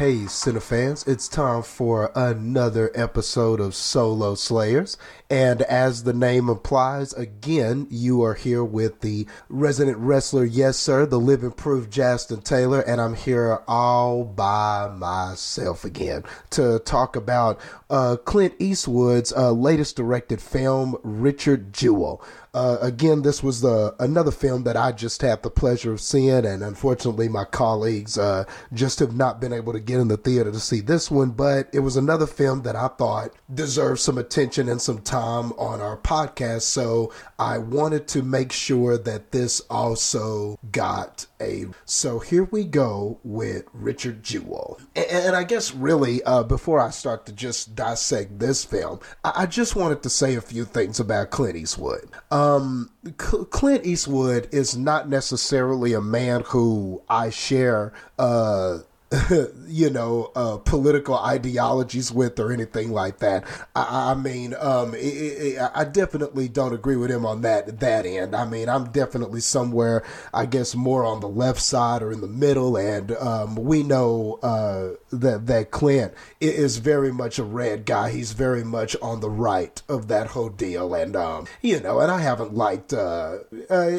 Hey, Cinefans, it's time for another episode of Solo Slayers. And as the name implies, again, you are here with the resident wrestler, yes, sir, the living proof Justin Taylor. And I'm here all by myself again to talk about uh, Clint Eastwood's uh, latest directed film, Richard Jewell. Uh, again, this was the another film that I just had the pleasure of seeing, and unfortunately, my colleagues uh, just have not been able to get in the theater to see this one. But it was another film that I thought deserved some attention and some time on our podcast, so I wanted to make sure that this also got a. So here we go with Richard Jewell, and, I guess really uh, before I start to just dissect this film, I, I just wanted to say a few things about Clint Eastwood. Um, Clint Eastwood is not necessarily a man who I share uh, you know, uh, political ideologies with or anything like that. I, I mean, um, it, it, I definitely don't agree with him on that that end. I mean, I'm definitely somewhere, I guess, more on the left side or in the middle, and um, we know uh, that that Clint is very much a red guy. He's very much on the right of that whole deal, and um, you know, and I haven't liked uh, uh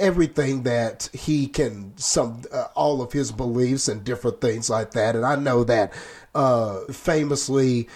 everything that he can some uh, all of his beliefs and different things things like that. And I know that uh, famously,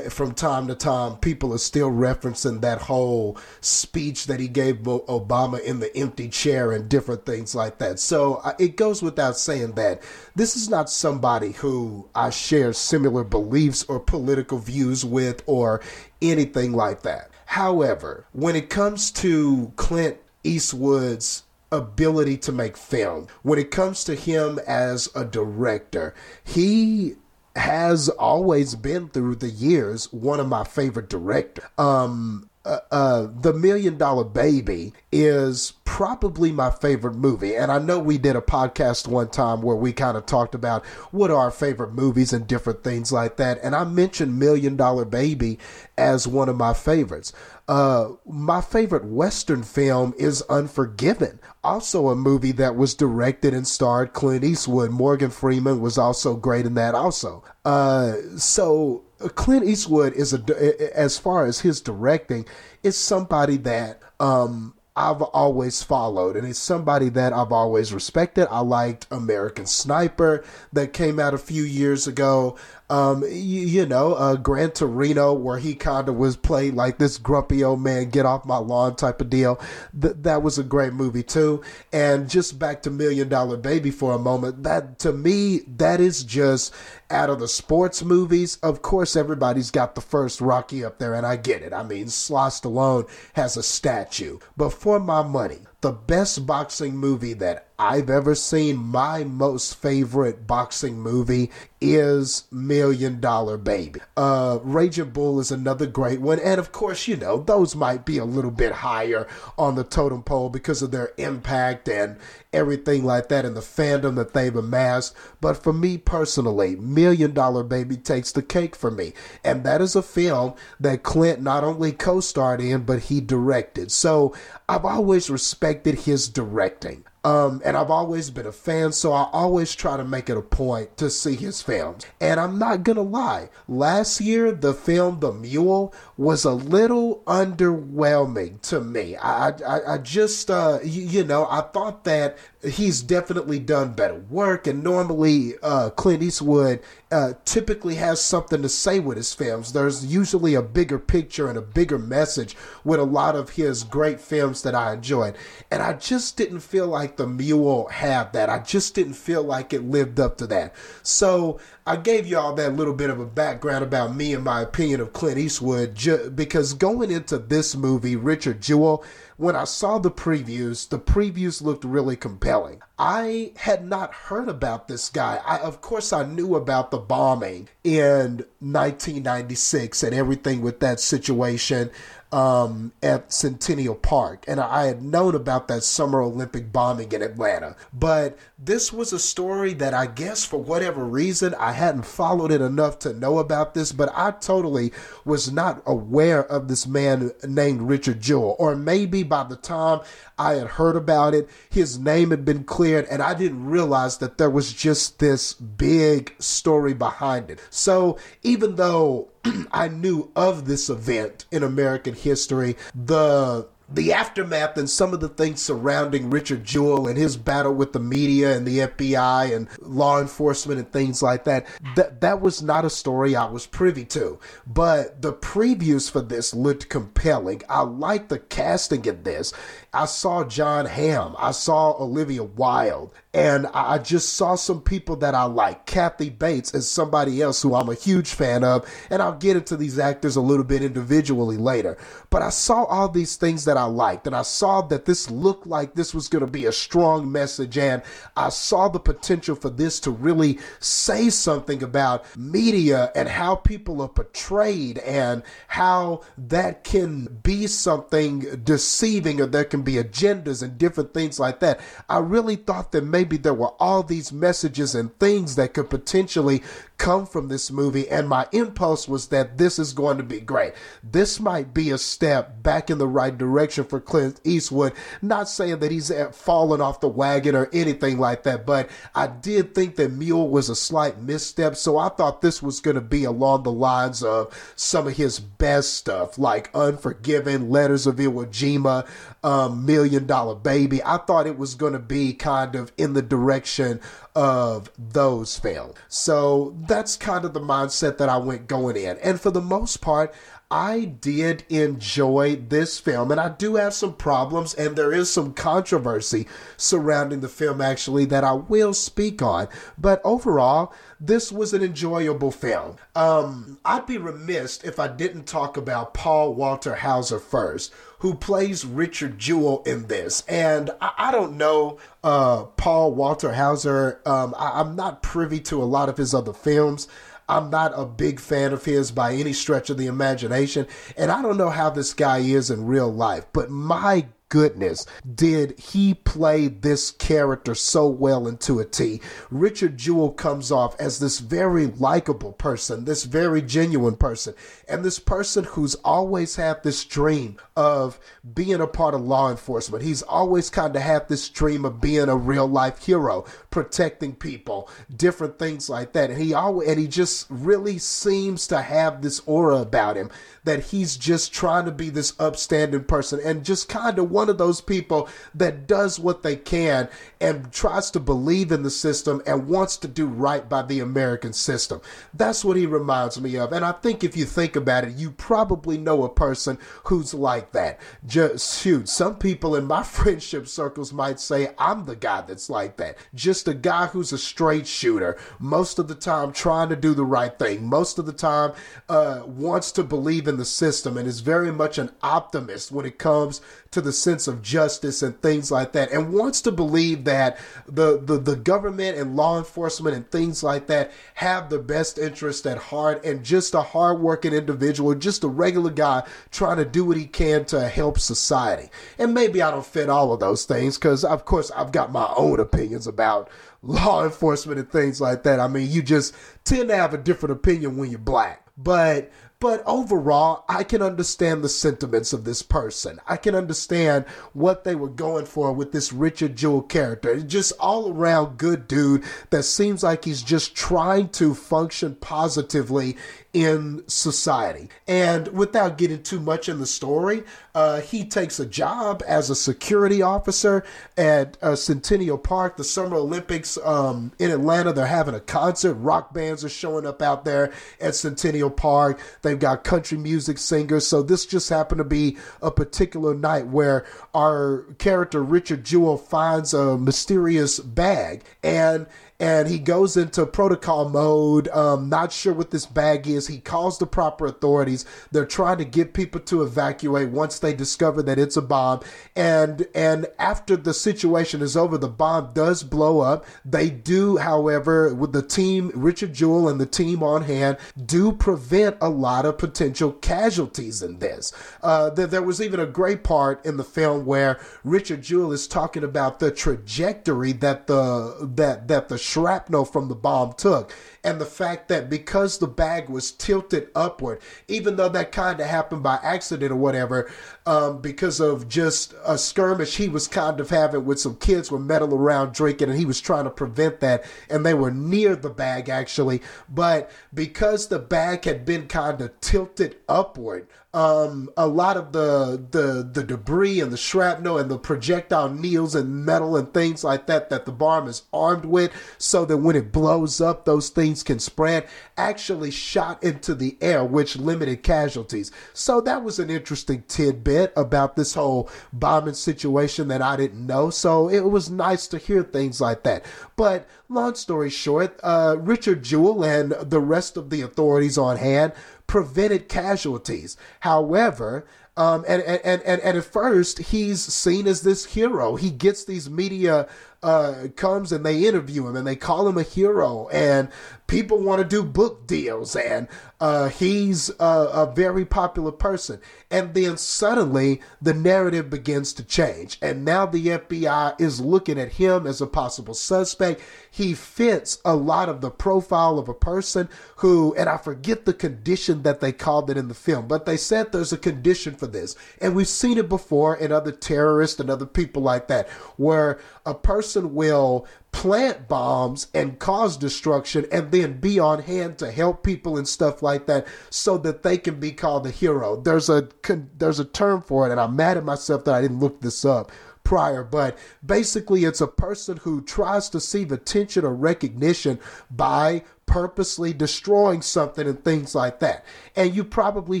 from time to time, people are still referencing that whole speech that he gave Obama in the empty chair and different things like that. So uh, it goes without saying that this is not somebody who I share similar beliefs or political views with or anything like that. However, when it comes to Clint Eastwood's ability to make film. When it comes to him as a director, he has always been through the years one of my favorite directors. Um, uh, uh, the Million Dollar Baby is probably my favorite movie. And I know we did a podcast one time where we kind of talked about what are our favorite movies and different things like that. And I mentioned Million Dollar Baby as one of my favorites. Uh, my favorite Western film is Unforgiven, also a movie that was directed and starred Clint Eastwood. Morgan Freeman was also great in that, also. Uh, so Clint Eastwood is a, as far as his directing, is somebody that um, I've always followed, and he's somebody that I've always respected. I liked American Sniper that came out a few years ago um, you, you know, uh, Gran Torino, where he kind of was played like this grumpy old man, get off my lawn type of deal. Th- that was a great movie too. And just back to Million Dollar Baby for a moment. That to me, that is just out of the sports movies. Of course, everybody's got the first Rocky up there, and I get it. I mean, Sly Stallone has a statue, but for my money, the best boxing movie that I've ever seen, my most favorite boxing movie is Million Dollar Baby. Uh, Raging Bull is another great one. And of course, you know, those might be a little bit higher on the totem pole because of their impact and everything like that and the fandom that they've amassed. But for me personally, Million Dollar Baby takes the cake for me. And that is a film that Clint not only co starred in, but he directed. So I've always respected his directing. Um, and I've always been a fan, so I always try to make it a point to see his films. And I'm not gonna lie, last year the film The Mule was a little underwhelming to me. I I, I just uh, you, you know I thought that he's definitely done better work. And normally, uh, Clint Eastwood uh, typically has something to say with his films. There's usually a bigger picture and a bigger message with a lot of his great films that I enjoyed. And I just didn't feel like The Mule had that. I just didn't feel like it lived up to that. So I gave y'all that little bit of a background about me and my opinion of Clint Eastwood ju- because going into this movie, Richard Jewell, when I saw the previews, the previews looked really compelling. I had not heard about this guy. I, of course, I knew about the bombing in 1996 and everything with that situation um, at Centennial Park, and I had known about that Summer Olympic bombing in Atlanta. But this was a story that I guess for whatever reason I hadn't followed it enough to know about this, but I totally was not aware of this man named Richard Jewell, or maybe by the time I had heard about it, his name had been cleared, and I didn't realize that there was just this big story behind it. So even though I knew of this event in American history, the the aftermath and some of the things surrounding Richard Jewell and his battle with the media and the FBI and law enforcement and things like that, that that was not a story I was privy to. But the previews for this looked compelling. I like the casting in this. I saw Jon Hamm. I saw Olivia Wilde. And I just saw some people that I like. Kathy Bates is somebody else who I'm a huge fan of. And I'll get into these actors a little bit individually later. But I saw all these things that I liked. And I saw that this looked like this was going to be a strong message. And I saw the potential for this to really say something about media and how people are portrayed and how that can be something deceiving or there can be agendas and different things like that. I really thought that maybe maybe there were all these messages and things that could potentially come from this movie. And my impulse was that this is going to be great. This might be a step back in the right direction for Clint Eastwood. Not saying that he's fallen off the wagon or anything like that, but I did think that Mule was a slight misstep. So I thought this was going to be along the lines of some of his best stuff, like Unforgiven, Letters of Iwo Jima, um, Million Dollar Baby. I thought it was going to be kind of in the direction of those films. So that's kind of the mindset that I went going in. And for the most part, I did enjoy this film, and I do have some problems, and there is some controversy surrounding the film actually that I will speak on. But overall, this was an enjoyable film. Um, I'd be remiss if I didn't talk about Paul Walter Hauser first, who plays Richard Jewell in this. And I, I don't know uh, Paul Walter Hauser. Um, I, I'm not privy to a lot of his other films. I'm not a big fan of his by any stretch of the imagination. And I don't know how this guy is in real life, but my goodness, did he play this character so well into a T. Richard Jewell comes off as this very likable person, this very genuine person, and this person who's always had this dream of being a part of law enforcement. He's always kind of had this dream of being a real life hero, protecting people, different things like that. And he always and he just really seems to have this aura about him that he's just trying to be this upstanding person and just kind of one of those people that does what they can and tries to believe in the system and wants to do right by the American system. That's what he reminds me of. And I think if you think about it, you probably know a person who's like that. Just shoot, some people in my friendship circles might say I'm the guy that's like that. Just a guy who's a straight shooter, most of the time trying to do the right thing, most of the time uh, wants to believe in the system and is very much an optimist when it comes to the sense of justice and things like that and wants to believe that the, the, the government and law enforcement and things like that have the best interest at heart and just a hardworking individual, just a regular guy trying to do what he can to help society. And maybe I don't fit all of those things because, of course, I've got my own opinions about law enforcement and things like that. I mean, you just tend to have a different opinion when you're black. But but overall, I can understand the sentiments of this person. I can understand what they were going for with this Richard Jewell character. Just all around good dude that seems like he's just trying to function positively in society. And without getting too much in the story, uh, he takes a job as a security officer at uh, Centennial Park, the Summer Olympics um, in Atlanta. They're having a concert. Rock bands are showing up out there at Centennial Park. They've got country music singers. So this just happened to be a particular night where our character Richard Jewell finds a mysterious bag and and he goes into protocol mode. Um, not sure what this bag is. He calls the proper authorities. They're trying to get people to evacuate once they discover that it's a bomb. And and after the situation is over, the bomb does blow up. They do, however, with the team, Richard Jewell and the team on hand, do prevent a lot of potential casualties in this. Uh, there, there was even a great part in the film where Richard Jewell is talking about the trajectory that the that that the shrapnel from the bomb took. And the fact that because the bag was tilted upward, even though that kind of happened by accident or whatever, um, because of just a skirmish he was kind of having with some kids were meddling around drinking, and he was trying to prevent that. And they were near the bag actually, but because the bag had been kind of tilted upward, um, a lot of the the the debris and the shrapnel and the projectile needles and metal and things like that that the bomb is armed with, so that when it blows up, those things can spread. Actually, shot into the air, which limited casualties. So that was an interesting tidbit about this whole bombing situation that I didn't know. So it was nice to hear things like that. But long story short, uh, Richard Jewell and the rest of the authorities on hand prevented casualties. However, um, and, and, and, and at first, he's seen as this hero. He gets these media uh, comes and they interview him and they call him a hero and people want to do book deals and uh, he's a, a, very popular person. And then suddenly the narrative begins to change and now the fbi is looking at him as a possible suspect. He fits a lot of the profile of a person who and i forget the condition that they called it in the film but they said there's a condition for this. And we've seen it before in other terrorists and other people like that where a person will plant bombs and cause destruction and then be on hand to help people and stuff like that so that they can be called a hero. There's a there's a term for it and I'm mad at myself that I didn't look this up prior, but basically it's a person who tries to seek attention or recognition by purposely destroying something and things like that. And you probably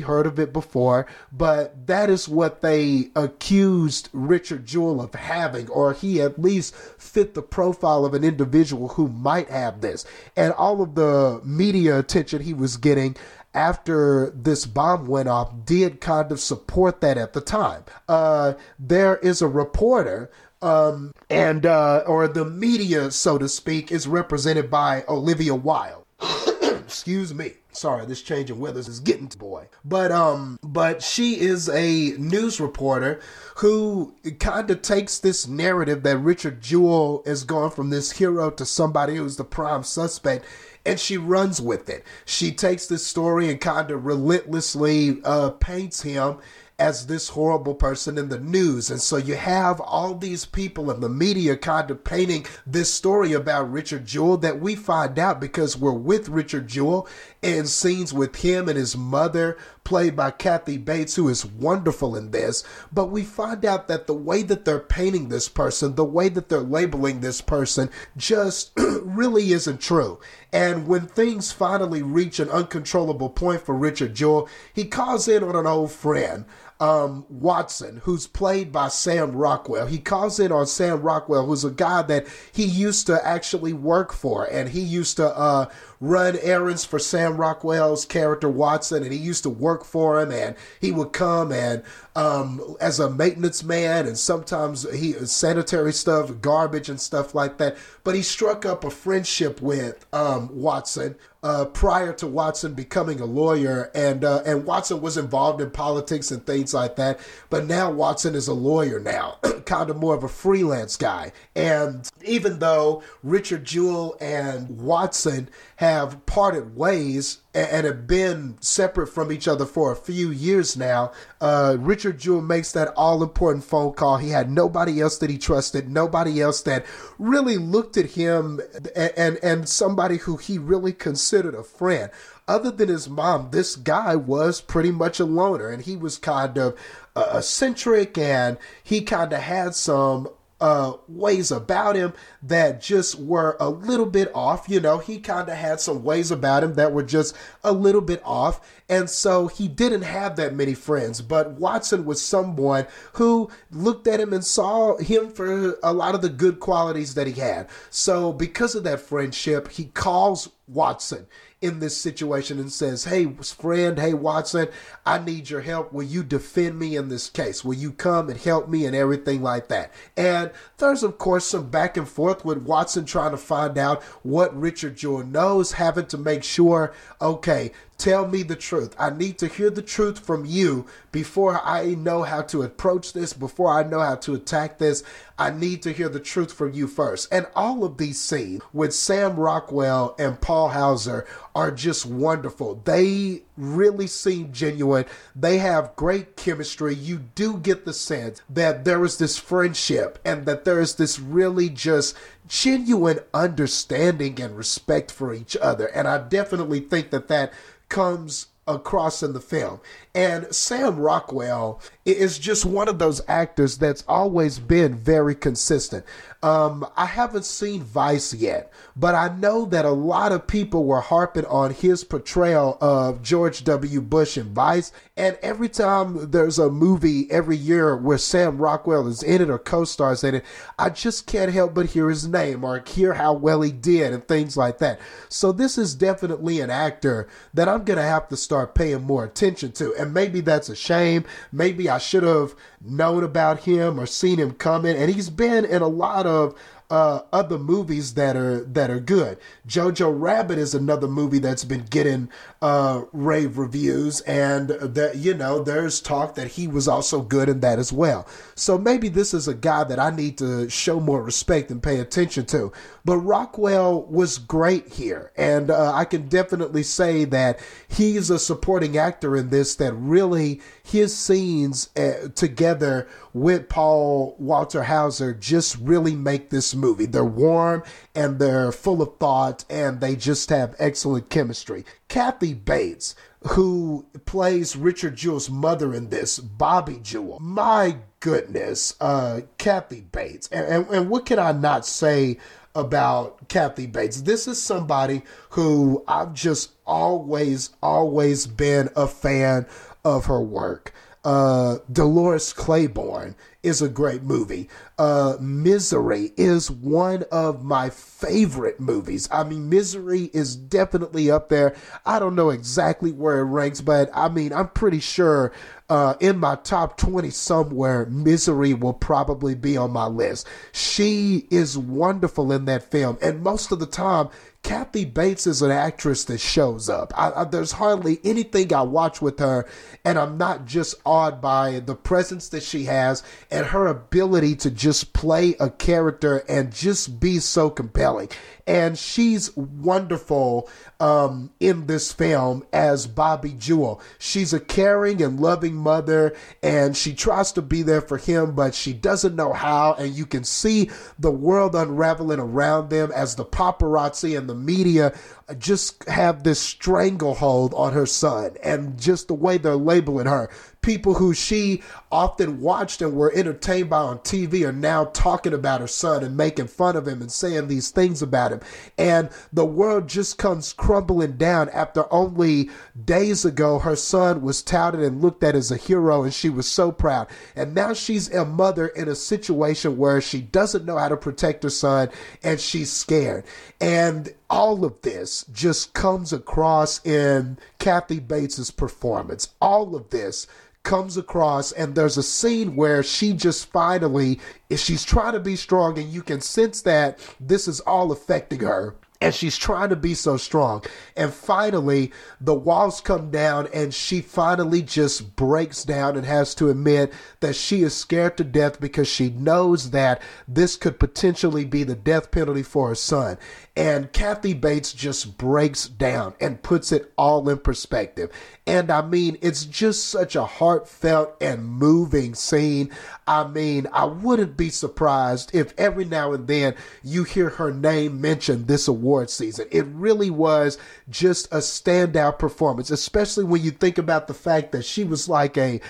heard of it before, but that is what they accused Richard Jewell of having, or he at least fit the profile of an individual who might have this. And all of the media attention he was getting after this bomb went off did kind of support that at the time. Uh, there is a reporter um, and uh, or the media, so to speak, is represented by Olivia Wilde. Excuse me. Sorry, this change in weather is getting to boy. But um, but she is a news reporter who kind of takes this narrative that Richard Jewell is going from this hero to somebody who's the prime suspect and she runs with it. She takes this story and kind of relentlessly uh, paints him as this horrible person in the news. And so you have all these people in the media kind of painting this story about Richard Jewell that we find out because we're with Richard Jewell and scenes with him and his mother, played by Kathy Bates, who is wonderful in this. But we find out that the way that they're painting this person, the way that they're labeling this person, just really isn't true. And when things finally reach an uncontrollable point for Richard Jewell, he calls in on an old friend um, Watson, who's played by Sam Rockwell. He calls in on Sam Rockwell, who's a guy that he used to actually work for, and he used to uh, run errands for Sam Rockwell's character Watson, and he used to work for him, and he would come and um, as a maintenance man, and sometimes he sanitary stuff, garbage and stuff like that. But he struck up a friendship with um, Watson uh, prior to Watson becoming a lawyer, and uh, and Watson was involved in politics and things like that. But now Watson is a lawyer now, kind of more of a freelance guy. And even though Richard Jewell and Watson have parted ways and have been separate from each other for a few years now. Uh, Richard Jewell makes that all important phone call. He had nobody else that he trusted, nobody else that really looked at him and, and, and somebody who he really considered a friend. Other than his mom, this guy was pretty much a loner and he was kind of uh, eccentric and he kind of had some uh, ways about him that just were a little bit off. You know, he kind of had some ways about him that were just a little bit off. And so he didn't have that many friends. But Watson was someone who looked at him and saw him for a lot of the good qualities that he had. So because of that friendship, he calls Watson in this situation and says, Hey, friend, hey, Watson, I need your help. Will you defend me in this case? Will you come and help me and everything like that? And there's, of course, some back and forth with Watson trying to find out what Richard Jewell knows, having to make sure, okay, Tell me the truth. I need to hear the truth from you before I know how to approach this, before I know how to attack this. I need to hear the truth from you first. And all of these scenes with Sam Rockwell and Paul Hauser are just wonderful. They really seem genuine. They have great chemistry. You do get the sense that there is this friendship and that there is this really just genuine understanding and respect for each other. And I definitely think that that comes across in the film. And Sam Rockwell is just one of those actors that's always been very consistent. Um, I haven't seen Vice yet, but I know that a lot of people were harping on his portrayal of George W. Bush in Vice. And every time there's a movie every year where Sam Rockwell is in it or co stars in it, I just can't help but hear his name or hear how well he did and things like that. So this is definitely an actor that I'm going to have to start paying more attention to. And maybe that's a shame. Maybe I should have known about him or seen him coming. And he's been in a lot of uh, other movies that are that are good. Jojo Rabbit is another movie that's been getting uh, rave reviews, and that you know there's talk that he was also good in that as well. So maybe this is a guy that I need to show more respect and pay attention to. But Rockwell was great here, and uh, I can definitely say that he's a supporting actor in this. That really his scenes uh, together with Paul Walter Hauser just really make this movie. They're warm and they're full of thought and they just have excellent chemistry. Kathy Bates, who plays Richard Jewell's mother in this, Bobi Jewell. My goodness, uh, Kathy Bates. And, and, and what can I not say about Kathy Bates? This is somebody who I've just always, always been a fan of her work. Uh, Dolores Claiborne is a great movie. Uh, Misery is one of my favorite movies. I mean, Misery is definitely up there. I don't know exactly where it ranks, but I mean, I'm pretty sure uh, in my top 20 somewhere, Misery will probably be on my list. She is wonderful in that film, and most of the time, Kathy Bates is an actress that shows up. I, I, there's hardly anything I watch with her, and I'm not just awed by the presence that she has and her ability to just play a character and just be so compelling. And she's wonderful um, in this film as Bobi Jewell. She's a caring and loving mother, and she tries to be there for him, but she doesn't know how. And you can see the world unraveling around them as the paparazzi and the media just have this stranglehold on her son and just the way they're labeling her. People who she often watched and were entertained by on TV are now talking about her son and making fun of him and saying these things about him. And the world just comes crumbling down after only days ago her son was touted and looked at as a hero and she was so proud. And now she's a mother in a situation where she doesn't know how to protect her son and she's scared. And all of this just comes across in Kathy Bates's performance. All of this comes across and there's a scene where she just finally she's trying to be strong and you can sense that this is all affecting her and she's trying to be so strong. And finally, the walls come down, and she finally just breaks down and has to admit that she is scared to death because she knows that this could potentially be the death penalty for her son. And Kathy Bates just breaks down and puts it all in perspective. And I mean, it's just such a heartfelt and moving scene. I mean, I wouldn't be surprised if every now and then you hear her name mentioned this award season. It really was just a standout performance, especially when you think about the fact that she was like a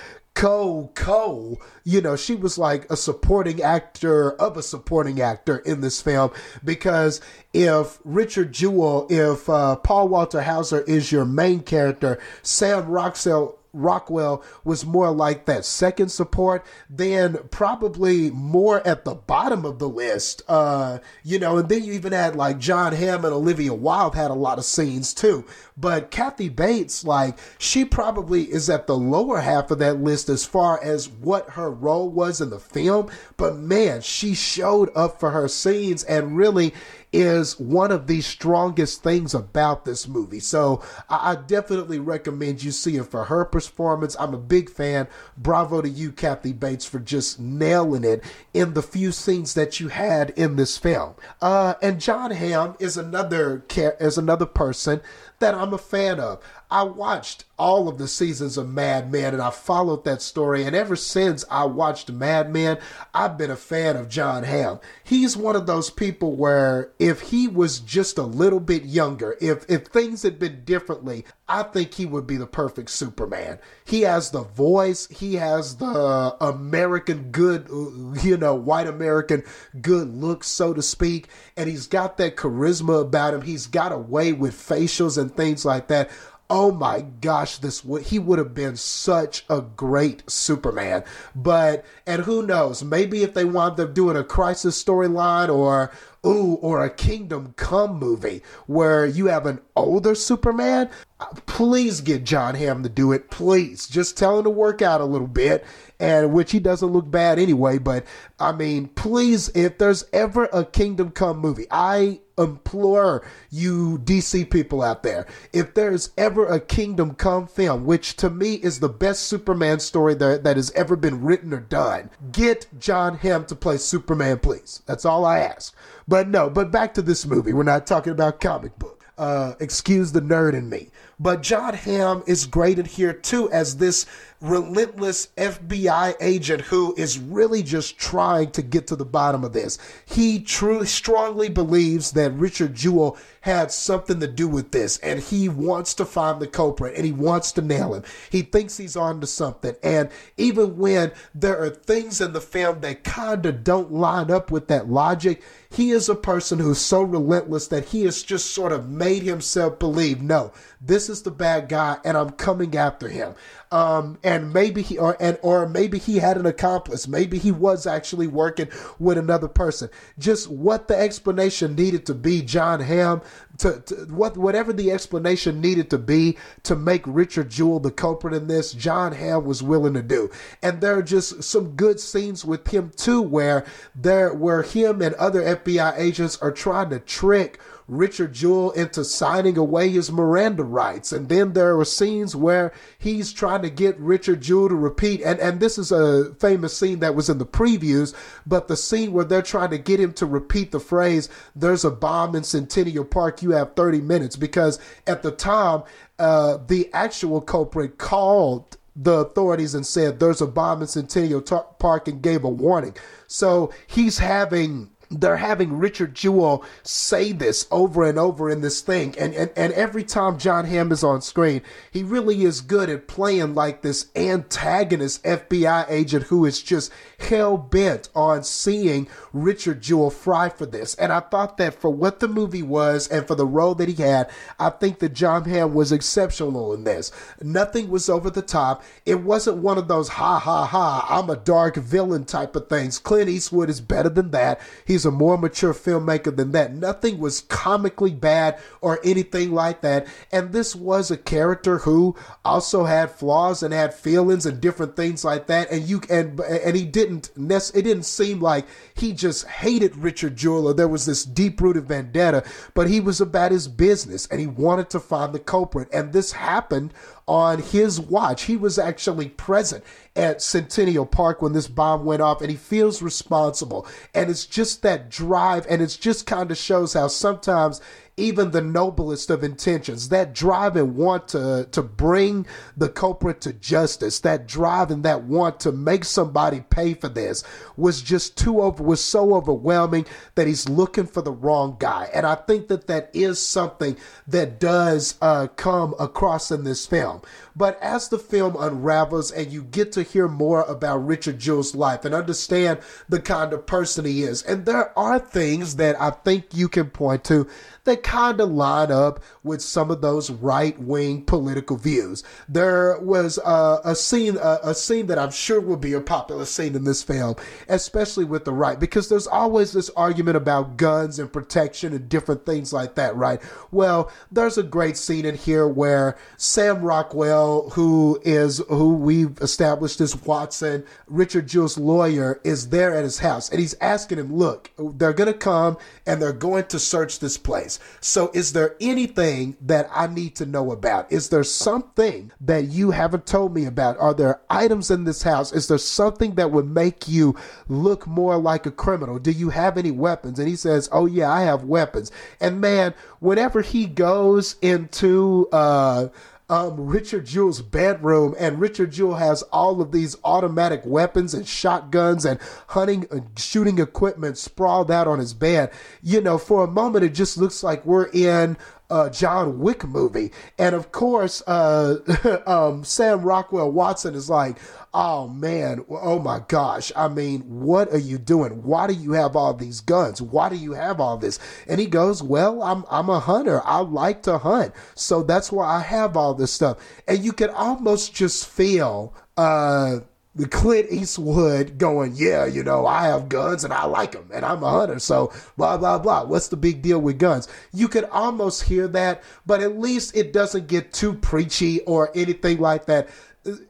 co co you know she was like a supporting actor of a supporting actor in this film because if richard jewell if uh, paul walter hauser is your main character sam Rockwell Rockwell was more like that second support, then probably more at the bottom of the list. Uh, you know, and then you even had like Jon Hamm and Olivia Wilde had a lot of scenes too. But Kathy Bates, like, she probably is at the lower half of that list as far as what her role was in the film. But man, she showed up for her scenes and really is one of the strongest things about this movie. So I, I definitely recommend you see it for her performance. I'm a big fan. Bravo to you, Kathy Bates, for just nailing it in the few scenes that you had in this film. Uh, and Jon Hamm is another is another person that I'm a fan of. I watched all of the seasons of Mad Men and I followed that story. And ever since I watched Mad Men, I've been a fan of Jon Hamm. He's one of those people where if he was just a little bit younger, if, if things had been differently, I think he would be the perfect Superman. He has the voice, he has the American good, you know, white American good look, so to speak. And he's got that charisma about him. He's got a way with facials and things like that oh my gosh, this would he would have been such a great Superman. But and who knows, maybe if they wound up doing a crisis storyline or ooh, or a Kingdom Come movie where you have an older Superman, uh, please get Jon Hamm to do it. Please. Just tell him to work out a little bit and which he doesn't look bad anyway. But I mean, please, if there's ever a Kingdom Come movie, I implore you DC people out there, if there's ever a Kingdom Come film, which to me is the best Superman story that, that has ever been written or done, get Jon Hamm to play Superman, please. That's all I ask. But no, but back to this movie. We're not talking about comic book. Uh, excuse the nerd in me. But Jon Hamm is graded here too as this relentless FBI agent who is really just trying to get to the bottom of this. He truly strongly believes that Richard Jewell had something to do with this and he wants to find the culprit and he wants to nail him. He thinks he's on to something. And even when there are things in the film that kind of don't line up with that logic, he is a person who's so relentless that he has just sort of made himself believe, no, this is the bad guy and I'm coming after him. Um, and maybe he or and or maybe he had an accomplice. Maybe he was actually working with another person. Just what the explanation needed to be, Jon Hamm, to, to, what whatever the explanation needed to be to make Richard Jewell the culprit in this, Jon Hamm was willing to do. And there are just some good scenes with him too, where there where him and other FBI agents are trying to trick Richard Jewell into signing away his Miranda rights. And then there are scenes where he's trying to get Richard Jewell to repeat. And, and this is a famous scene that was in the previews, but the scene where they're trying to get him to repeat the phrase, there's a bomb in Centennial Park, you have 30 minutes. Because at the time, uh, the actual culprit called the authorities and said there's a bomb in Centennial Park and gave a warning. So he's having they're having Richard Jewell say this over and over in this thing. And, and, and every time Jon Hamm is on screen, he really is good at playing like this antagonist FBI agent who is just hell bent on seeing Richard Jewell fry for this. And I thought that for what the movie was and for the role that he had, I think that Jon Hamm was exceptional in this. Nothing was over the top. It wasn't one of those ha ha ha, I'm a dark villain type of things. Clint Eastwood is better than that. He's a more mature filmmaker than that. Nothing was comically bad or anything like that. And this was a character who also had flaws and had feelings and different things like that. And you and and he didn't it didn't seem like he just hated Richard Jewell there was this deep rooted vendetta, but he was about his business and he wanted to find the culprit. And this happened on his watch. He was actually present at Centennial Park when this bomb went off and he feels responsible. And it's just that drive and it just kind of shows how sometimes even the noblest of intentions, that drive and want to, to bring the culprit to justice, that drive and that want to make somebody pay for this was just too over, was so overwhelming that he's looking for the wrong guy. And I think that that is something that does uh, come across in this film. But as the film unravels and you get to hear more about Richard Jewell's life and understand the kind of person he is, and there are things that I think you can point to that kind of line up with some of those right wing political views. There was uh, a scene, uh, a scene that I'm sure will be a popular scene in this film, especially with the right, because there's always this argument about guns and protection and different things like that, right? Well, there's a great scene in here where Sam Rockwell, who is who we've established as Watson, Richard Jewell's lawyer, is there at his house, and he's asking him, "Look, they're gonna come and they're going to search this place. So, is there anything that I need to know about? Is there something that you haven't told me about? Are there items in this house? Is there something that would make you look more like a criminal? Do you have any weapons?" And he says, "Oh yeah, I have weapons." And man, whenever he goes into uh um, Richard Jewell's bedroom, and Richard Jewell has all of these automatic weapons and shotguns and hunting and shooting equipment sprawled out on his bed. You know, for a moment, it just looks like we're in uh, John Wick movie. And of course, uh, um, Sam Rockwell Watson is like, oh man, oh my gosh. I mean, what are you doing? Why do you have all these guns? Why do you have all this? And he goes, well, I'm, I'm a hunter. I like to hunt. So that's why I have all this stuff. And you can almost just feel, uh, the Clint Eastwood going, yeah, you know, I have guns and I like them and I'm a hunter. So blah, blah, blah. What's the big deal with guns? You could almost hear that, but at least it doesn't get too preachy or anything like that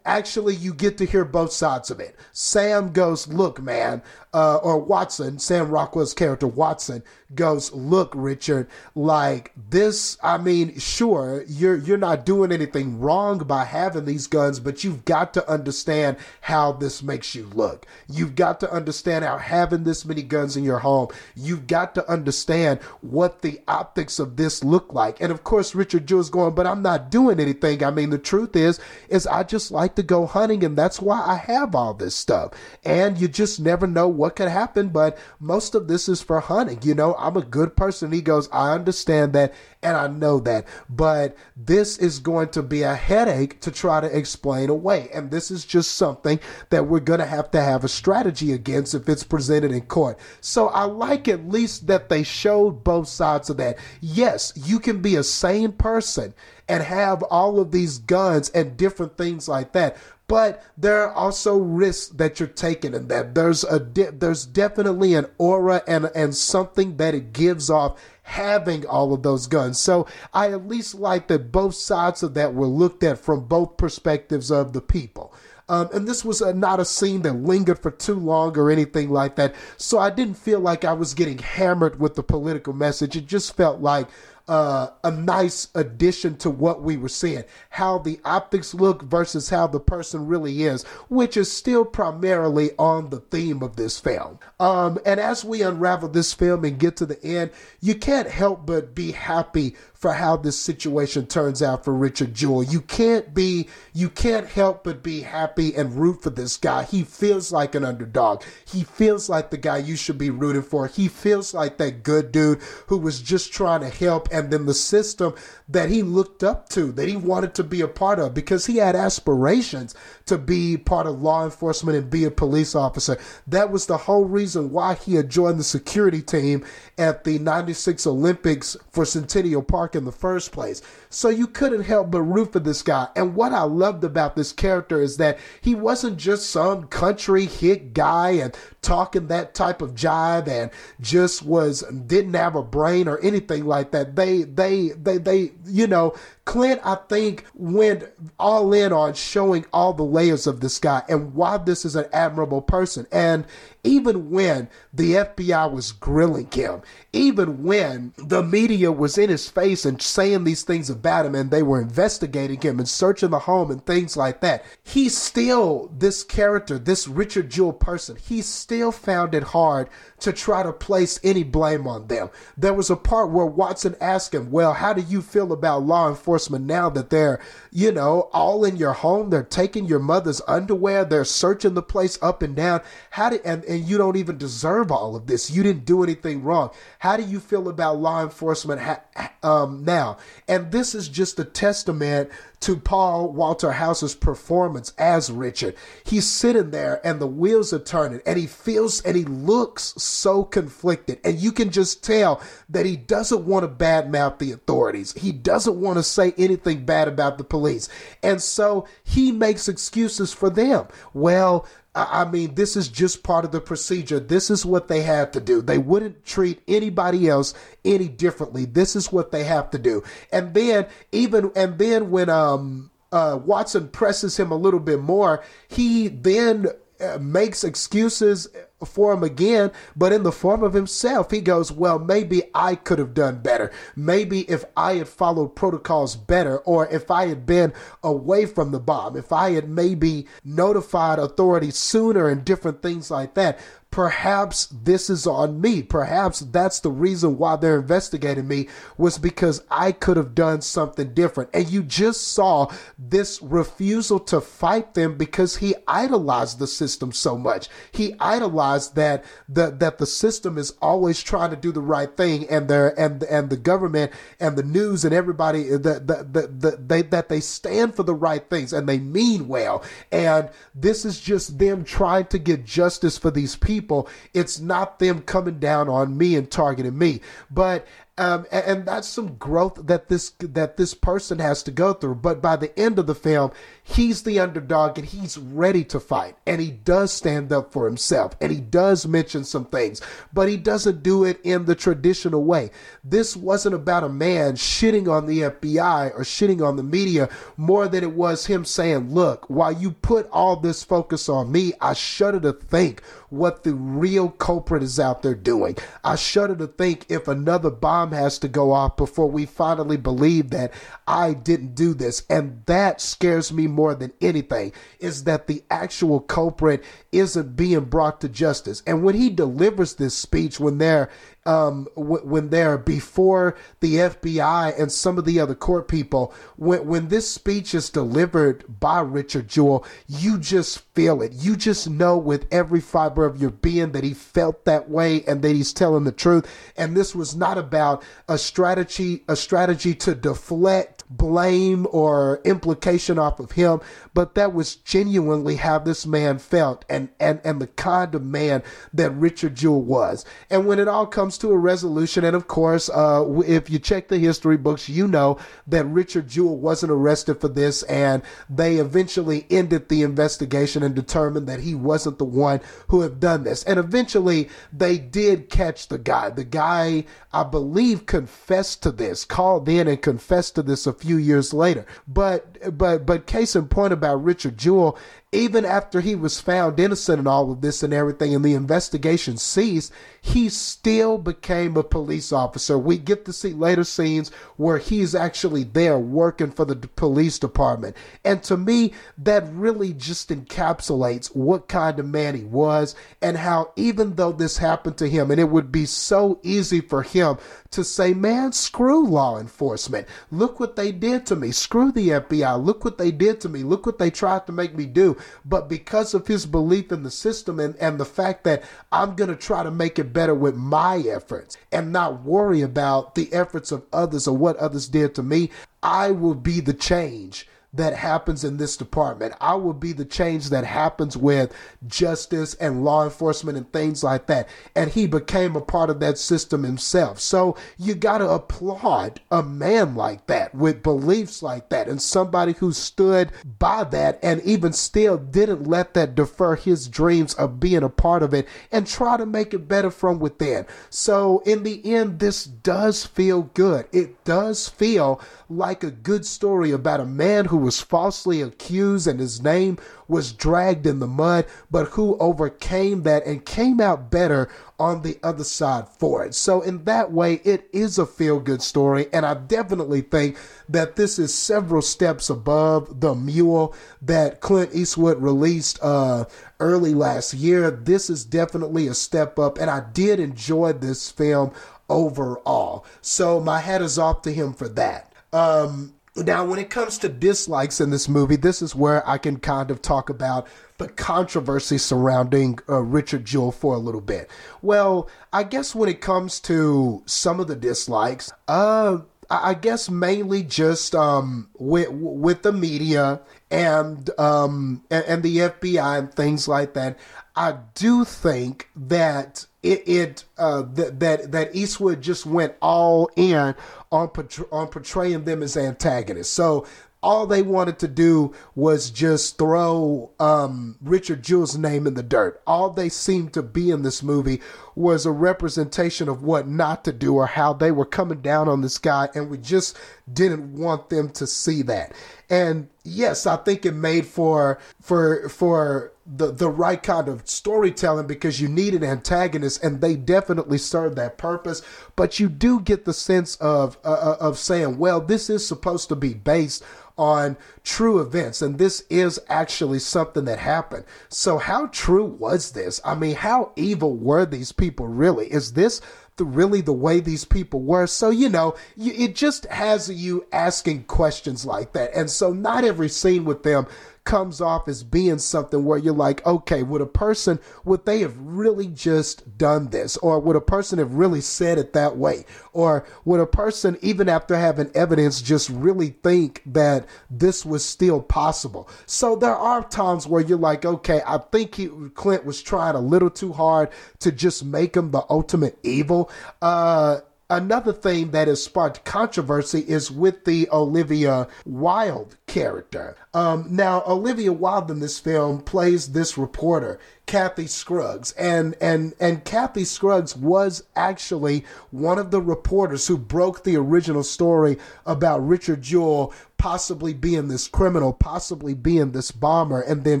actually you get to hear both sides of it. Sam goes, "Look, man," uh, or Watson, Sam Rockwell's character Watson goes, "Look, Richard, like this. I mean, sure, you're you're not doing anything wrong by having these guns, but you've got to understand how this makes you look. You've got to understand how having this many guns in your home. You've got to understand what the optics of this look like." And of course, Richard Jewell's going, "But I'm not doing anything. I mean, the truth is, is I just like to go hunting and that's why I have all this stuff. And you just never know what could happen, but most of this is for hunting. You know, I'm a good person. He goes, I understand that and I know that, but this is going to be a headache to try to explain away. And this is just something that we're going to have to have a strategy against if it's presented in court. So I like at least that they showed both sides of that. Yes, you can be a sane person and have all of these guns and different things like that. But there are also risks that you're taking in that. There's a de- there's definitely an aura and and something that it gives off having all of those guns. So I at least like that both sides of that were looked at from both perspectives of the people. Um, and this was a, not a scene that lingered for too long or anything like that. So I didn't feel like I was getting hammered with the political message. It just felt like uh, a nice addition to what we were seeing. How the optics look versus how the person really is, which is still primarily on the theme of this film. Um, and as we unravel this film and get to the end, you can't help but be happy for how this situation turns out for Richard Jewell. You can't be, you can't help but be happy and root for this guy. He feels like an underdog. He feels like the guy you should be rooting for. He feels like that good dude who was just trying to help and then the system that he looked up to, that he wanted to be a part of because he had aspirations to be part of law enforcement and be a police officer. That was the whole reason why he had joined the security team at the 96 Olympics for Centennial Park in the first place. So you couldn't help but root for this guy. And what I loved about this character is that he wasn't just some country hit guy and talking that type of jive and just was didn't have a brain or anything like that. They they they they you know Clint, I think, went all in on showing all the layers of this guy and why this is an admirable person. And even when the FBI was grilling him, even when the media was in his face and saying these things about him and they were investigating him and searching the home and things like that, he still, this character, this Richard Jewell person, he still found it hard to try to place any blame on them. There was a part where Watson asked him, Well, how do you feel about law enforcement now that they're, you know, all in your home? They're taking your mother's underwear, they're searching the place up and down. How did, and and you don't even deserve all of this. You didn't do anything wrong. How do you feel about law enforcement ha- um, now? And this is just a testament to Paul Walter Hauser's performance as Richard. He's sitting there and the wheels are turning and he feels and he looks so conflicted. And you can just tell that he doesn't want to badmouth the authorities. He doesn't want to say anything bad about the police. And so he makes excuses for them. Well, I mean, this is just part of the procedure. This is what they have to do. They wouldn't treat anybody else any differently. This is what they have to do. And then even and then when um uh, Watson presses him a little bit more, he then Uh, makes excuses for him again, but in the form of himself. He goes, Well, maybe I could have done better. Maybe if I had followed protocols better, or if I had been away from the bomb, if I had maybe notified authorities sooner and different things like that perhaps this is on me. Perhaps that's the reason why they're investigating me was because I could have done something different. And you just saw this refusal to fight them because he idolized the system so much. He idolized that the, that the system is always trying to do the right thing and they and, and the government and the news and everybody uh, that, that, that, that, they, that they stand for the right things and they mean well. And this is just them trying to get justice for these people people. It's not them coming down on me and targeting me. But um, and, and, that's some growth that this that this person has to go through. But by the end of the film, he's the underdog and he's ready to fight, and he does stand up for himself, and he does mention some things, but he doesn't do it in the traditional way. This wasn't about a man shitting on the FBI or shitting on the media more than it was him saying, "Look, while you put all this focus on me, I shudder to think what the real culprit is out there doing. I shudder to think if another bomb has to go off before we finally believe that I didn't do this. And that scares me more than anything is that the actual culprit isn't being brought to justice. And when he delivers this speech, when they're um, w- when they're before the FBI and some of the other court people, when, when this speech is delivered by Richard Jewell, you just feel it. You just know with every fiber of your being that he felt that way and that he's telling the truth. And this was not about a strategy, a strategy to deflect blame or implication off of him, but that was genuinely how this man felt and, and, and the kind of man that Richard Jewell was. And when it all comes to a resolution, and of course, uh, if you check the history books, you know that Richard Jewell wasn't arrested for this, and they eventually ended the investigation and determined that he wasn't the one who had done this. And eventually, they did catch the guy. The guy, I believe, confessed to this, called in and confessed to this few years later. But but but case in point about Richard Jewell even after he was found innocent in all of this and everything and the investigation ceased, he still became a police officer. We get to see later scenes where he's actually there working for the police department. And to me, that really just encapsulates what kind of man he was and how even though this happened to him, and it would be so easy for him to say, man, screw law enforcement. Look what they did to me. Screw the FBI. Look what they did to me. Look what they tried to make me do but because of his belief in the system and, and the fact that I'm going to try to make it better with my efforts and not worry about the efforts of others or what others did to me, I will be the change that happens in this department. I will be the change that happens with justice and law enforcement and things like that. And he became a part of that system himself. So you got to applaud a man like that with beliefs like that and somebody who stood by that and even still didn't let that defer his dreams of being a part of it and try to make it better from within. So in the end, this does feel good. It does feel like a good story about a man who was falsely accused and his name was dragged in the mud, but who overcame that and came out better on the other side for it. So, in that way, it is a feel good story. And I definitely think that this is several steps above the mule that Clint Eastwood released uh, early last year. This is definitely a step up. And I did enjoy this film overall. So, my hat is off to him for that. Um, now, when it comes to dislikes in this movie, this is where I can kind of talk about the controversy surrounding uh, Richard Jewell for a little bit. Well, I guess when it comes to some of the dislikes, uh, I guess mainly just um, with with the media and um, and, the FBI and things like that. I do think that it, it uh, that that Eastwood just went all in on on portraying them as antagonists. So all they wanted to do was just throw um, Richard Jewell's name in the dirt. All they seemed to be in this movie was a representation of what not to do or how they were coming down on this guy, and we just didn't want them to see that. And yes, I think it made for for for the the right kind of storytelling because you need an antagonist, and they definitely serve that purpose. But you do get the sense of uh, uh of saying, well, this is supposed to be based on true events. And this is actually something that happened. So, how true was this? I mean, how evil were these people really? Is this the, really the way these people were? So, you know, you, it just has you asking questions like that. And so, not every scene with them comes off as being something where you're like, okay, would a person, would they have really just done this? Or would a person have really said it that way? Or would a person, even after having evidence, just really think that this was still possible? So there are times where you're like, okay, I think he, Clint was trying a little too hard to just make him the ultimate evil. Uh, Another thing that has sparked controversy is with the Olivia Wilde character. Um, now, Olivia Wilde in this film plays this reporter, Kathy Scruggs, and and and Kathy Scruggs was actually one of the reporters who broke the original story about Richard Jewell possibly being this criminal, possibly being this bomber, and then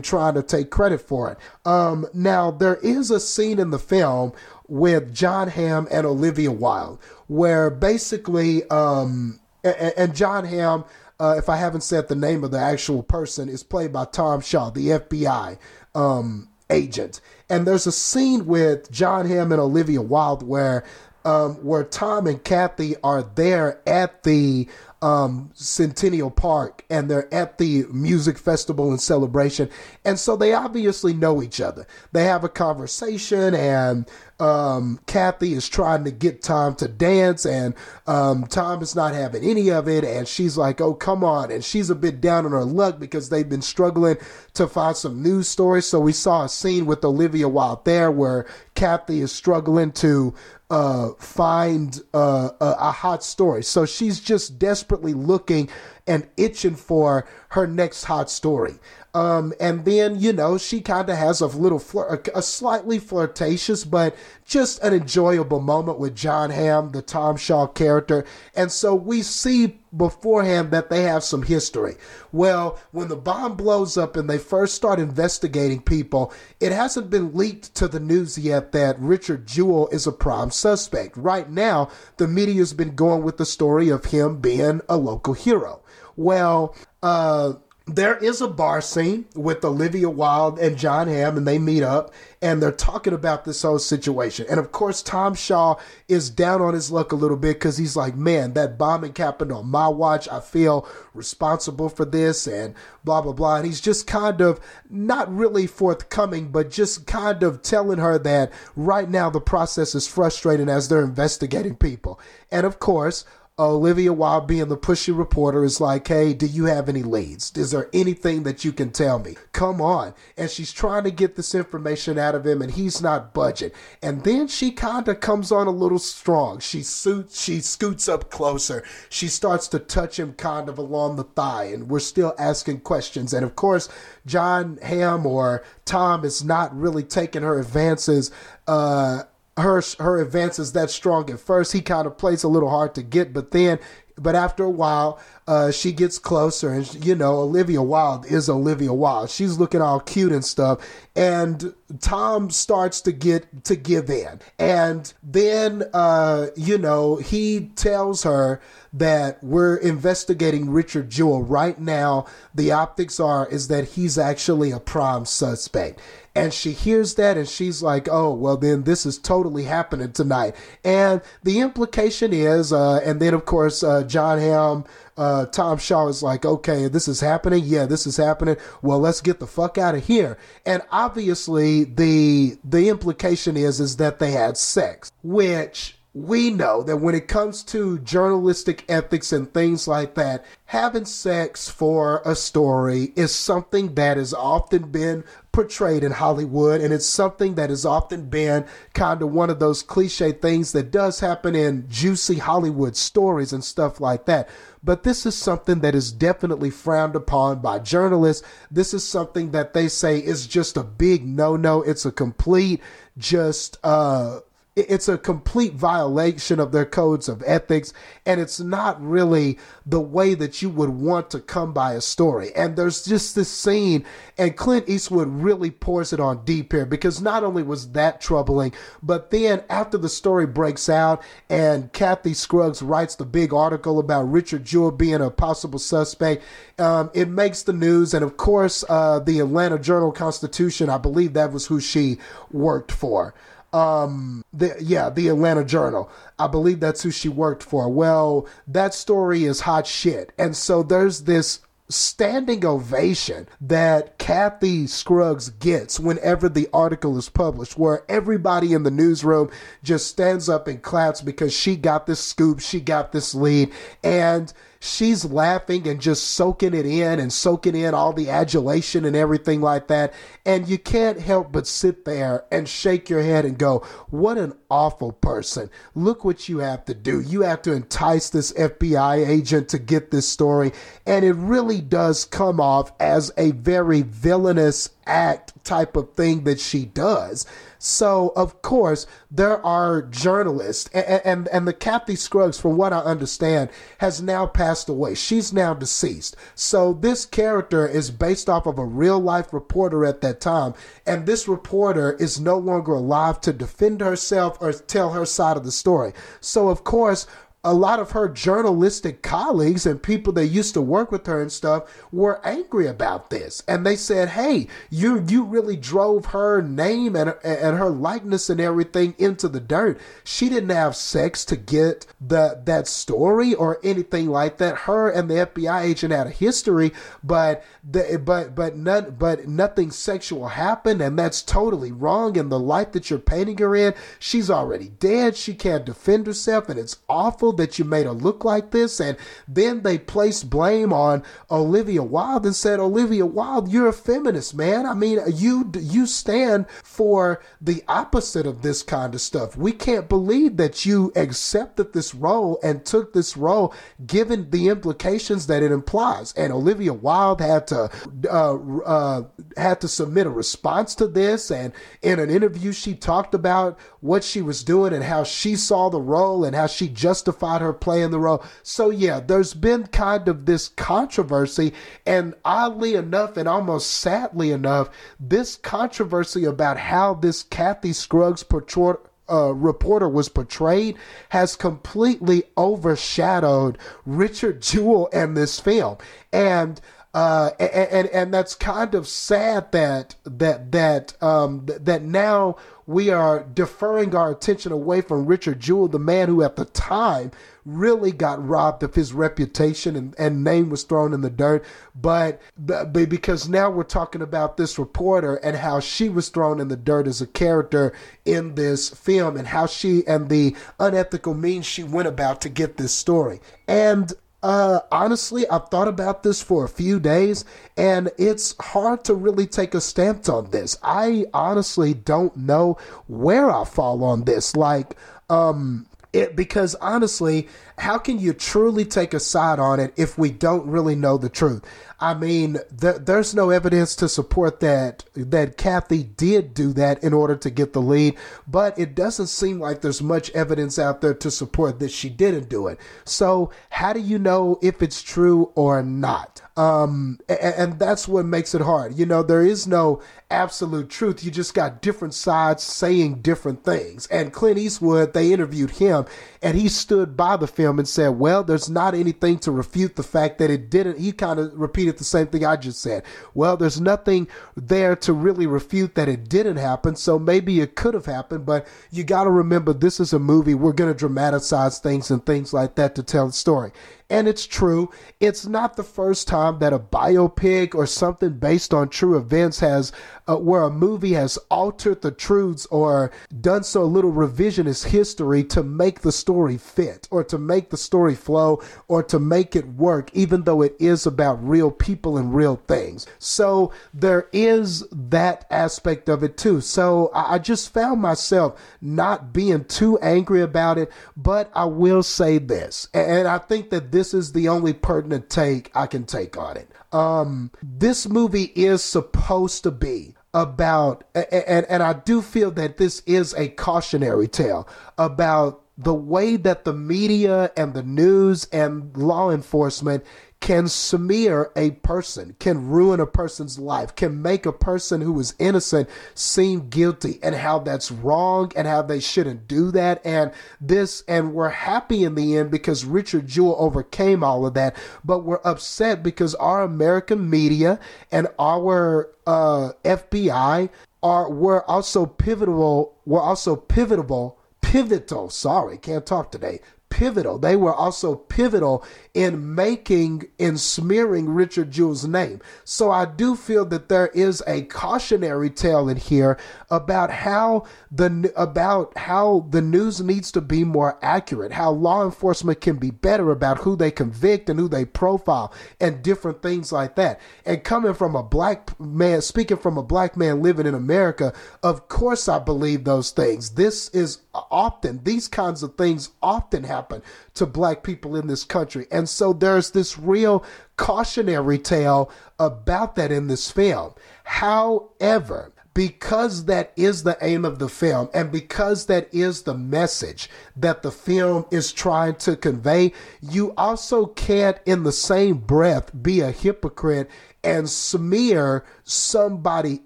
trying to take credit for it. Um, now, there is a scene in the film with Jon Hamm and Olivia Wilde, where basically, um, and, Jon Hamm, uh, if I haven't said the name of the actual person, is played by Tom Shaw, the FBI um, agent. And there's a scene with Jon Hamm and Olivia Wilde where um, where Tom and Kathy are there at the um, Centennial Park and they're at the music festival and celebration. And so they obviously know each other. They have a conversation and um, Kathy is trying to get Tom to dance and um, Tom is not having any of it. And she's like, oh, come on. And she's a bit down on her luck because they've been struggling to find some news stories. So we saw a scene with Olivia Wilde there where Kathy is struggling to uh, find uh, a, a hot story. So she's just desperately looking and itching for her next hot story. Um, and then, you know, she kind of has a little, flirt, a, a, slightly flirtatious, but just an enjoyable moment with Jon Hamm, the Tom Shaw character. And so we see beforehand that they have some history. Well, when the bomb blows up and they first start investigating people, it hasn't been leaked to the news yet that Richard Jewell is a prime suspect. Right now, the media's been going with the story of him being a local hero. Well, uh, there is a bar scene with Olivia Wilde and Jon Hamm, and they meet up and they're talking about this whole situation. And of course, Tom Shaw is down on his luck a little bit because he's like, man, that bombing happened on my watch. I feel responsible for this and blah, blah, blah. And he's just kind of not really forthcoming, but just kind of telling her that right now the process is frustrating as they're investigating people. And of course, Olivia Wilde being the pushy reporter is like, hey, do you have any leads? Is there anything that you can tell me? Come on. And she's trying to get this information out of him and he's not budging. And then she kind of comes on a little strong. She suits, she scoots up closer. She starts to touch him kind of along the thigh and we're still asking questions. And of course, Jon Hamm or Tom is not really taking her advances, uh, her her advances that strong at first. He kind of plays a little hard to get, but then but after a while, uh, she gets closer, and you know, Olivia Wilde is Olivia Wilde. She's looking all cute and stuff, and Tom starts to get to give in, and then uh, you know he tells her that we're investigating Richard Jewell right now. The optics are is that he's actually a prime suspect, And she hears that and she's like, oh, well, then this is totally happening tonight. And the implication is, uh, and then of course, uh, Jon Hamm, uh, Tom Shaw is like, okay, this is happening. Yeah, this is happening. Well, let's get the fuck out of here. And obviously, the the implication is is that they had sex, which we know that when it comes to journalistic ethics and things like that, having sex for a story is something that has often been portrayed in Hollywood, and it's something that has often been kind of one of those cliche things that does happen in juicy Hollywood stories and stuff like that. But this is something that is definitely frowned upon by journalists. This is something that they say is just a big no no. It's a complete, just, uh, it's a complete violation of their codes of ethics and it's not really the way that you would want to come by a story. And there's just this scene and clint eastwood really pours it on deep here because not only was that troubling but then after the story breaks out and kathy scruggs writes the big article about richard jewell being a possible suspect um, it makes the news and of course uh, the atlanta journal constitution i believe that was who she worked for um the yeah the atlanta journal. I believe that's who she worked for. Well that story is hot shit. And so there's this standing ovation that Kathy Scruggs gets whenever the article is published, where everybody in the newsroom just stands up and claps because she got this scoop, she got this lead, and she's laughing and just soaking it in and soaking in all the adulation and everything like that. And you can't help but sit there and shake your head and go, What an awful person. Look what you have to do. You have to entice this FBI agent to get this story. And it really does come off as a very villainous act type of thing that she does. So, of course, there are journalists, and, and, and the Kathy Scruggs, from what I understand, has now passed away. She's now deceased. So, this character is based off of a real life reporter at that time, and this reporter is no longer alive to defend herself or tell her side of the story. So, of course, a lot of her journalistic colleagues and people that used to work with her and stuff were angry about this. And they said hey you you really drove her name and, and her likeness and everything into the dirt. She didn't have sex to get the that story or anything like that. Her and the FBI agent had a history but the, but but none but nothing sexual happened. And that's totally wrong and the light that you're painting her in. She's already dead. She can't defend herself and it's awful that you made her look like this. And then they placed blame on Olivia Wilde and said, Olivia Wilde, you're a feminist, man. I mean, you, you stand for the opposite of this kind of stuff. We can't believe that you accepted this role and took this role given the implications that it implies. And Olivia Wilde had to, uh, uh, had to submit a response to this. And in an interview, she talked about what she was doing and how she saw the role and how she justified justified her playing the role. So yeah, there's been kind of this controversy, and oddly enough, and almost sadly enough, this controversy about how this Kathy Scruggs portrayed. Uh, reporter was portrayed has completely overshadowed Richard Jewell and this film, and uh, and, and, and that's kind of sad that that that um, that now we are deferring our attention away from Richard Jewell, the man who at the time really got robbed of his reputation and, and name was thrown in the dirt. But, but because now we're talking about this reporter and how she was thrown in the dirt as a character in this film and how she and the unethical means she went about to get this story. And uh, honestly, I've thought about this for a few days and it's hard to really take a stance on this. I honestly don't know where I fall on this. Like, um, it, because honestly, how can you truly take a side on it if we don't really know the truth? I mean, th- there's no evidence to support that that Kathy did do that in order to get the lead, but it doesn't seem like there's much evidence out there to support that she didn't do it. So, how do you know if it's true or not? Um, and, and, that's what makes it hard. You know, there is no absolute truth. You just got different sides saying different things. And Clint Eastwood, they interviewed him and he stood by the film and said, well, there's not anything to refute the fact that it didn't. He kind of repeated the same thing I just said. Well, there's nothing there to really refute that it didn't happen. So maybe it could have happened, but you got to remember this is a movie. We're going to dramatize things and things like that to tell the story. And it's true. It's not the first time that a biopic or something based on true events has, uh, where a movie has altered the truths or done so little revisionist history to make the story fit or to make the story flow or to make it work, even though it is about real people and real things. So there is that aspect of it too. So I just found myself not being too angry about it, but I will say this, and I think that this this is the only pertinent take I can take on it. Um, this movie is supposed to be about, and, and I do feel that this is a cautionary tale about the way that the media and the news and law enforcement can smear a person, can ruin a person's life, can make a person who is innocent seem guilty, and how that's wrong and how they shouldn't do that. And this, and we're happy in the end because Richard Jewell overcame all of that, but we're upset because our American media and our uh, FBI are were also pivotal. Were also pivotal pivotal, sorry, can't talk today, pivotal. They were also pivotal in making in smearing Richard Jewell's name. So I do feel that there is a cautionary tale in here about how the about how the news needs to be more accurate, how law enforcement can be better about who they convict and who they profile and different things like that. And coming from a black man, speaking from a black man living in America, of course I believe those things. This is often these kinds of things often happen to black people in this country. And so there's this real cautionary tale about that in this film. However, because that is the aim of the film and because that is the message that the film is trying to convey, you also can't, in the same breath, be a hypocrite and smear somebody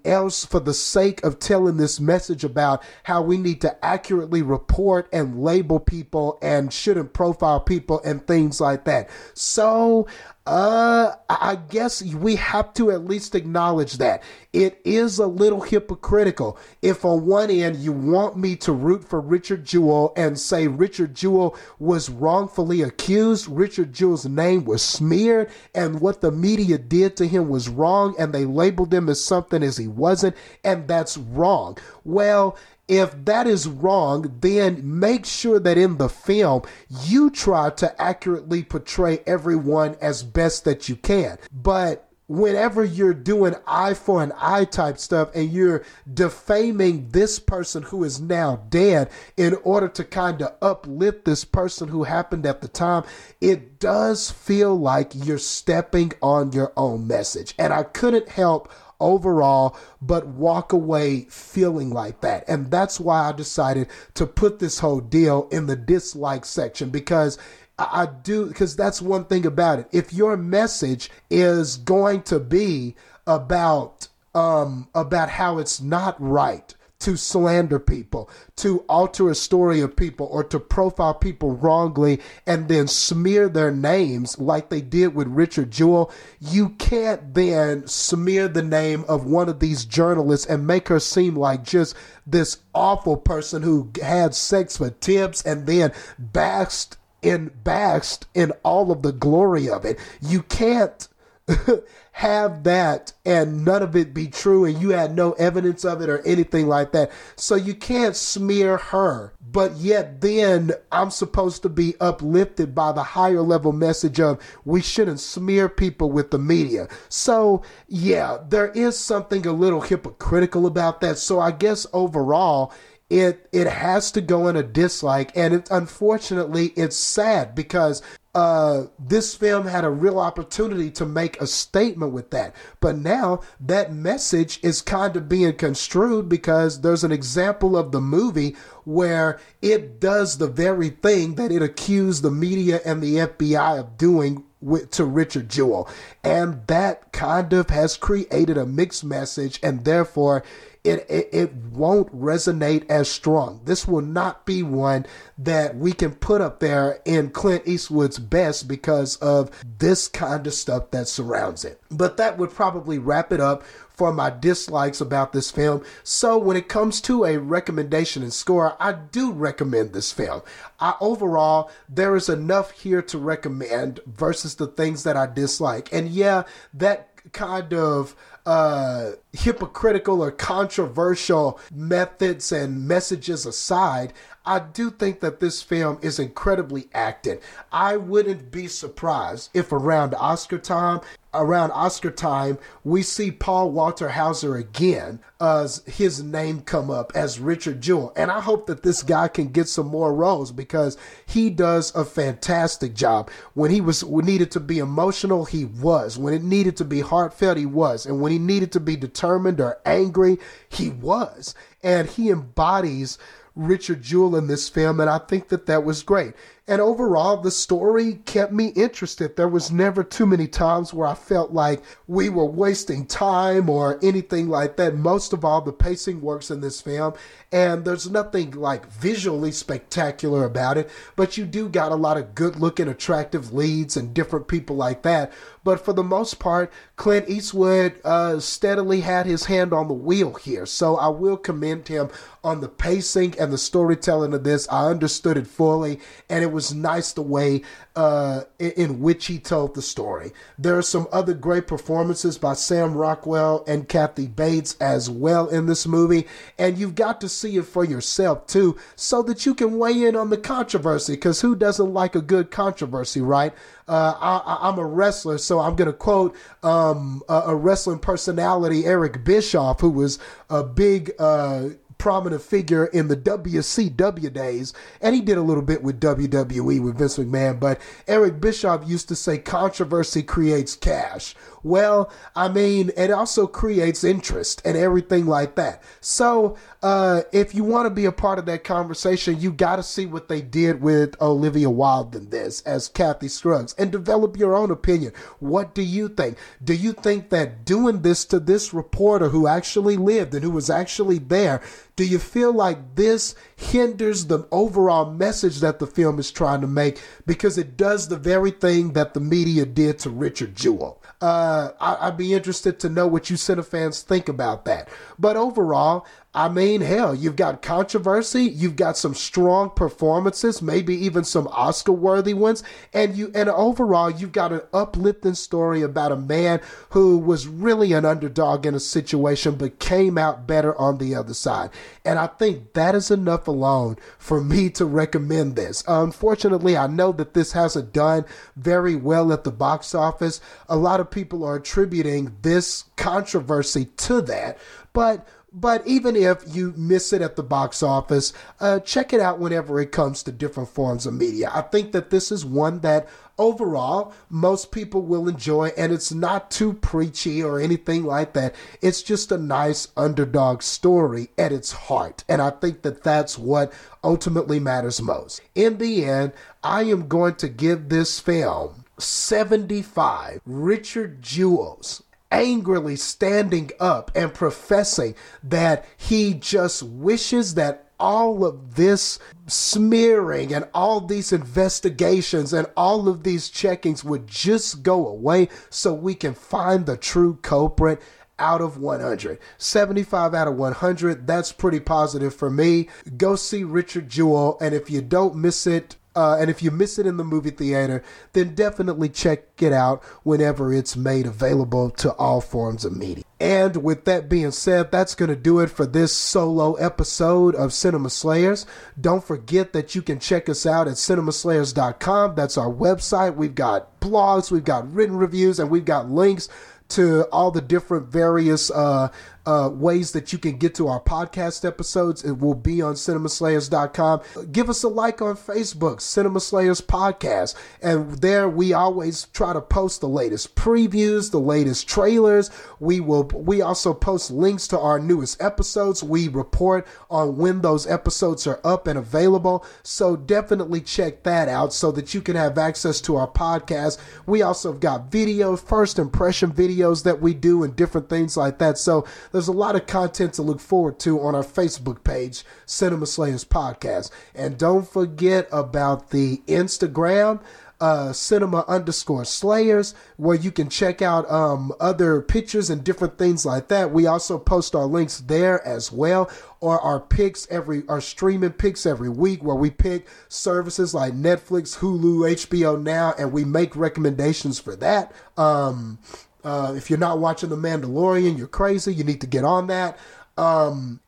else for the sake of telling this message about how we need to accurately report and label people and shouldn't profile people and things like that. So uh, I guess we have to at least acknowledge that it is a little hypocritical. If on one end you want me to root for Richard Jewell and say Richard Jewell was wrongfully accused, Richard Jewell's name was smeared, and what the media did to him was wrong, and they labeled him as something as he wasn't, and that's wrong. Well, if that is wrong, then make sure that in the film you try to accurately portray everyone as best that you can. But whenever you're doing eye for an eye type stuff and you're defaming this person who is now dead in order to kind of uplift this person who happened at the time, it does feel like you're stepping on your own message. And I couldn't help overall, but walk away feeling like that. And that's why I decided to put this whole deal in the dislike section because I do, because that's one thing about it. If your message is going to be about, um, about how it's not right to slander people, to alter a story of people, or to profile people wrongly and then smear their names like they did with Richard Jewell, you can't then smear the name of one of these journalists and make her seem like just this awful person who had sex for tips and then basked in basked in all of the glory of it. You can't have that and none of it be true and you had no evidence of it or anything like that. So you can't smear her. But yet then I'm supposed to be uplifted by the higher level message of we shouldn't smear people with the media. So yeah, there is something a little hypocritical about that. So I guess overall, it it has to go in a dislike and it, unfortunately it's sad because uh, this film had a real opportunity to make a statement with that. But now that message is kind of being construed because there's an example of the movie where it does the very thing that it accused the media and the FBI of doing with, to Richard Jewell. And that kind of has created a mixed message and therefore it, it, it won't resonate as strong. This will not be one that we can put up there in Clint Eastwood's best because of this kind of stuff that surrounds it. But that would probably wrap it up for my dislikes about this film. So when it comes to a recommendation and score, I do recommend this film. I overall there is enough here to recommend versus the things that I dislike. And yeah, that kind of uh, hypocritical or controversial methods and messages aside, I do think that this film is incredibly acted. I wouldn't be surprised if around Oscar time, around Oscar time, we see Paul Walter Hauser again as his name come up as Richard Jewell. And I hope that this guy can get some more roles because he does a fantastic job. When he was needed to be emotional, he was. When it needed to be heartfelt, he was. And when he needed to be determined or angry, he was. And he embodies Richard Jewell in this film, and I think that that was great. And overall, the story kept me interested. There was never too many times where I felt like we were wasting time or anything like that. Most of all, the pacing works in this film, and there's nothing like visually spectacular about it, but you do got a lot of good looking, attractive leads and different people like that. But for the most part, Clint Eastwood uh, steadily had his hand on the wheel here. So I will commend him on the pacing and the storytelling of this. I understood it fully, and it was nice the way uh, in, in, which he told the story. There are some other great performances by Sam Rockwell and Kathy Bates as well in this movie, and you've got to see it for yourself too, so that you can weigh in on the controversy. Because who doesn't like a good controversy, right? Uh, I, am a wrestler, so I'm going to quote um, a, a, wrestling personality, Eric Bischoff, who was a big uh, prominent figure in the WCW days, and he did a little bit with WWE with Vince McMahon. But Eric Bischoff used to say controversy creates cash. Well, I mean, it also creates interest and everything like that. So, uh, if you want to be a part of that conversation, you got to see what they did with Olivia Wilde in this as Kathy Scruggs and develop your own opinion. What do you think? Do you think that doing this to this reporter who actually lived and who was actually there, do you feel like this hinders the overall message that the film is trying to make because it does the very thing that the media did to Richard Jewell? Uh, I, would be interested to know what you fans think about that. But overall, I mean, hell, you've got controversy, you've got some strong performances, maybe even some Oscar-worthy ones, and you and overall, you've got an uplifting story about a man who was really an underdog in a situation but came out better on the other side. And I think that is enough alone for me to recommend this. Unfortunately, I know that this hasn't done very well at the box office. A lot of people are attributing this controversy to that, but but even if you miss it at the box office, uh, check it out whenever it comes to different forms of media. I think that this is one that overall most people will enjoy, and it's not too preachy or anything like that. It's just a nice underdog story at its heart. And I think that that's what ultimately matters most. In the end, I am going to give this film 75 Richard Jewells angrily standing up and professing that he just wishes that all of this smearing and all these investigations and all of these checkings would just go away so we can find the true culprit out of 100. 75 out of 100. That's pretty positive for me. Go see Richard Jewell. And if you don't miss it, uh, and if you miss it in the movie theater, then definitely check it out whenever it's made available to all forms of media. And with that being said, that's going to do it for this solo episode of Cinema Slayers. Don't forget that you can check us out at cinemaslayers.com. That's our website. We've got blogs, we've got written reviews, and we've got links to all the different various uh, uh, ways that you can get to our podcast episodes. It will be on cinemaslayers.com. Give us a like on Facebook, Cinema Slayers Podcast. And there we always try to post the latest previews, the latest trailers. We will we also post links to our newest episodes. We report on when those episodes are up and available. So definitely check that out so that you can have access to our podcast. We also have got videos, first impression videos that we do and different things like that. So there's a lot of content to look forward to on our Facebook page, Cinema Slayers Podcast. And don't forget about the Instagram uh, cinema underscore slayers where you can check out um, other pictures and different things like that we also post our links there as well or our picks every our streaming picks every week where we pick services like netflix hulu hbo now and we make recommendations for that um, uh, if you're not watching the mandalorian you're crazy you need to get on that um,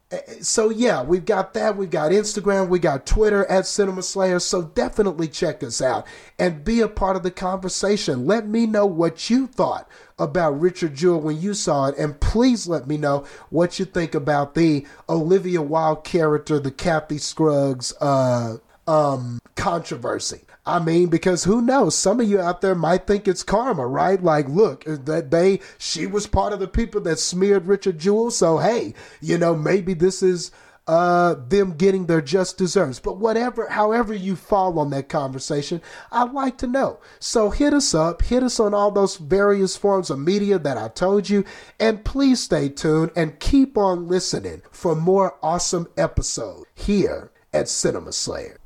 so yeah, we've got that. We've got Instagram. We got Twitter at Cinema Slayer. So definitely check us out and be a part of the conversation. Let me know what you thought about Richard Jewell when you saw it, and please let me know what you think about the Olivia Wilde character, the Kathy Scruggs uh, um, controversy. I mean, because who knows? Some of you out there might think it's karma, right? Like, look, that they, she was part of the people that smeared Richard Jewell. So, hey, you know, maybe this is uh, them getting their just deserves. But whatever, however you fall on that conversation, I'd like to know. So hit us up, hit us on all those various forms of media that I told you, and please stay tuned and keep on listening for more awesome episodes here at Cinema Slayer.